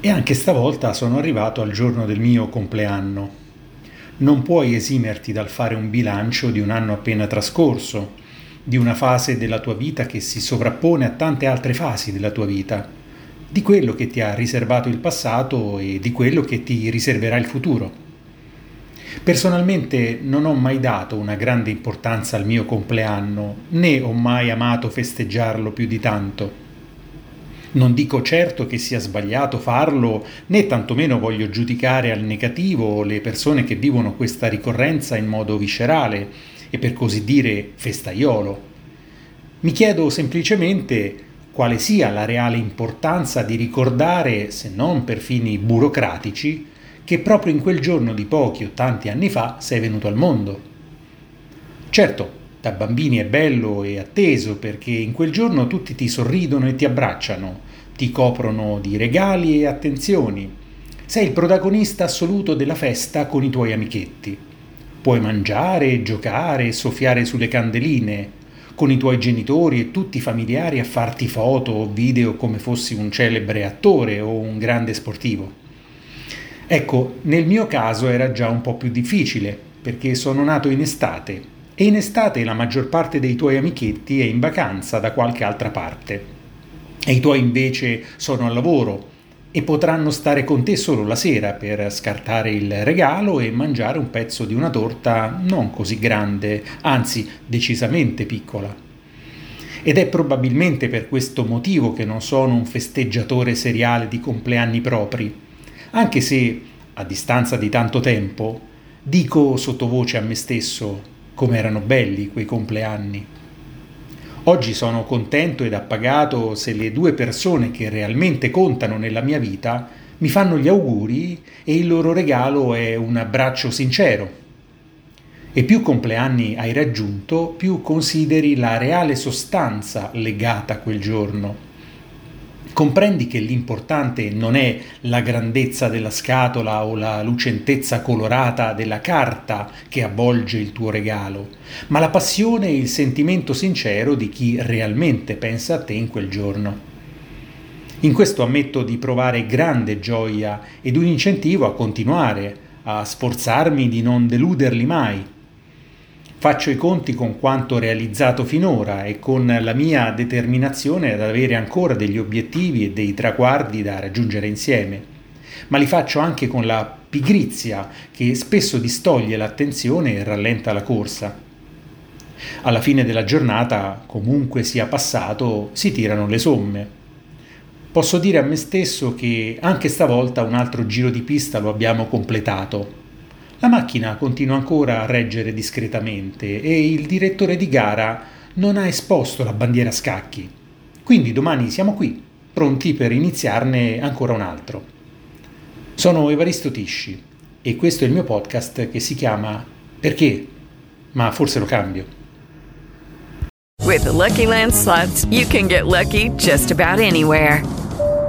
E anche stavolta sono arrivato al giorno del mio compleanno. Non puoi esimerti dal fare un bilancio di un anno appena trascorso, di una fase della tua vita che si sovrappone a tante altre fasi della tua vita, di quello che ti ha riservato il passato e di quello che ti riserverà il futuro. Personalmente non ho mai dato una grande importanza al mio compleanno, né ho mai amato festeggiarlo più di tanto. Non dico certo che sia sbagliato farlo, né tantomeno voglio giudicare al negativo le persone che vivono questa ricorrenza in modo viscerale e per così dire festaiolo. Mi chiedo semplicemente quale sia la reale importanza di ricordare, se non per fini burocratici, che proprio in quel giorno di pochi o tanti anni fa sei venuto al mondo. Certo, da bambini è bello e atteso perché in quel giorno tutti ti sorridono e ti abbracciano, ti coprono di regali e attenzioni. Sei il protagonista assoluto della festa con i tuoi amichetti. Puoi mangiare, giocare, soffiare sulle candeline, con i tuoi genitori e tutti i familiari a farti foto o video come fossi un celebre attore o un grande sportivo. Ecco, nel mio caso era già un po' più difficile, perché sono nato in estate e in estate la maggior parte dei tuoi amichetti è in vacanza da qualche altra parte. E i tuoi invece sono al lavoro e potranno stare con te solo la sera per scartare il regalo e mangiare un pezzo di una torta non così grande, anzi decisamente piccola. Ed è probabilmente per questo motivo che non sono un festeggiatore seriale di compleanni propri anche se, a distanza di tanto tempo, dico sottovoce a me stesso come erano belli quei compleanni. Oggi sono contento ed appagato se le due persone che realmente contano nella mia vita mi fanno gli auguri e il loro regalo è un abbraccio sincero. E più compleanni hai raggiunto, più consideri la reale sostanza legata a quel giorno comprendi che l'importante non è la grandezza della scatola o la lucentezza colorata della carta che avvolge il tuo regalo, ma la passione e il sentimento sincero di chi realmente pensa a te in quel giorno. In questo ammetto di provare grande gioia ed un incentivo a continuare, a sforzarmi di non deluderli mai Faccio i conti con quanto realizzato finora e con la mia determinazione ad avere ancora degli obiettivi e dei traguardi da raggiungere insieme, ma li faccio anche con la pigrizia che spesso distoglie l'attenzione e rallenta la corsa. Alla fine della giornata, comunque sia passato, si tirano le somme. Posso dire a me stesso che anche stavolta un altro giro di pista lo abbiamo completato la macchina continua ancora a reggere discretamente e il direttore di gara non ha esposto la bandiera a scacchi. Quindi domani siamo qui, pronti per iniziarne ancora un altro. Sono Evaristo Tisci e questo è il mio podcast che si chiama Perché? Ma forse lo cambio. With the Lucky Land slots, you can get lucky just about anywhere.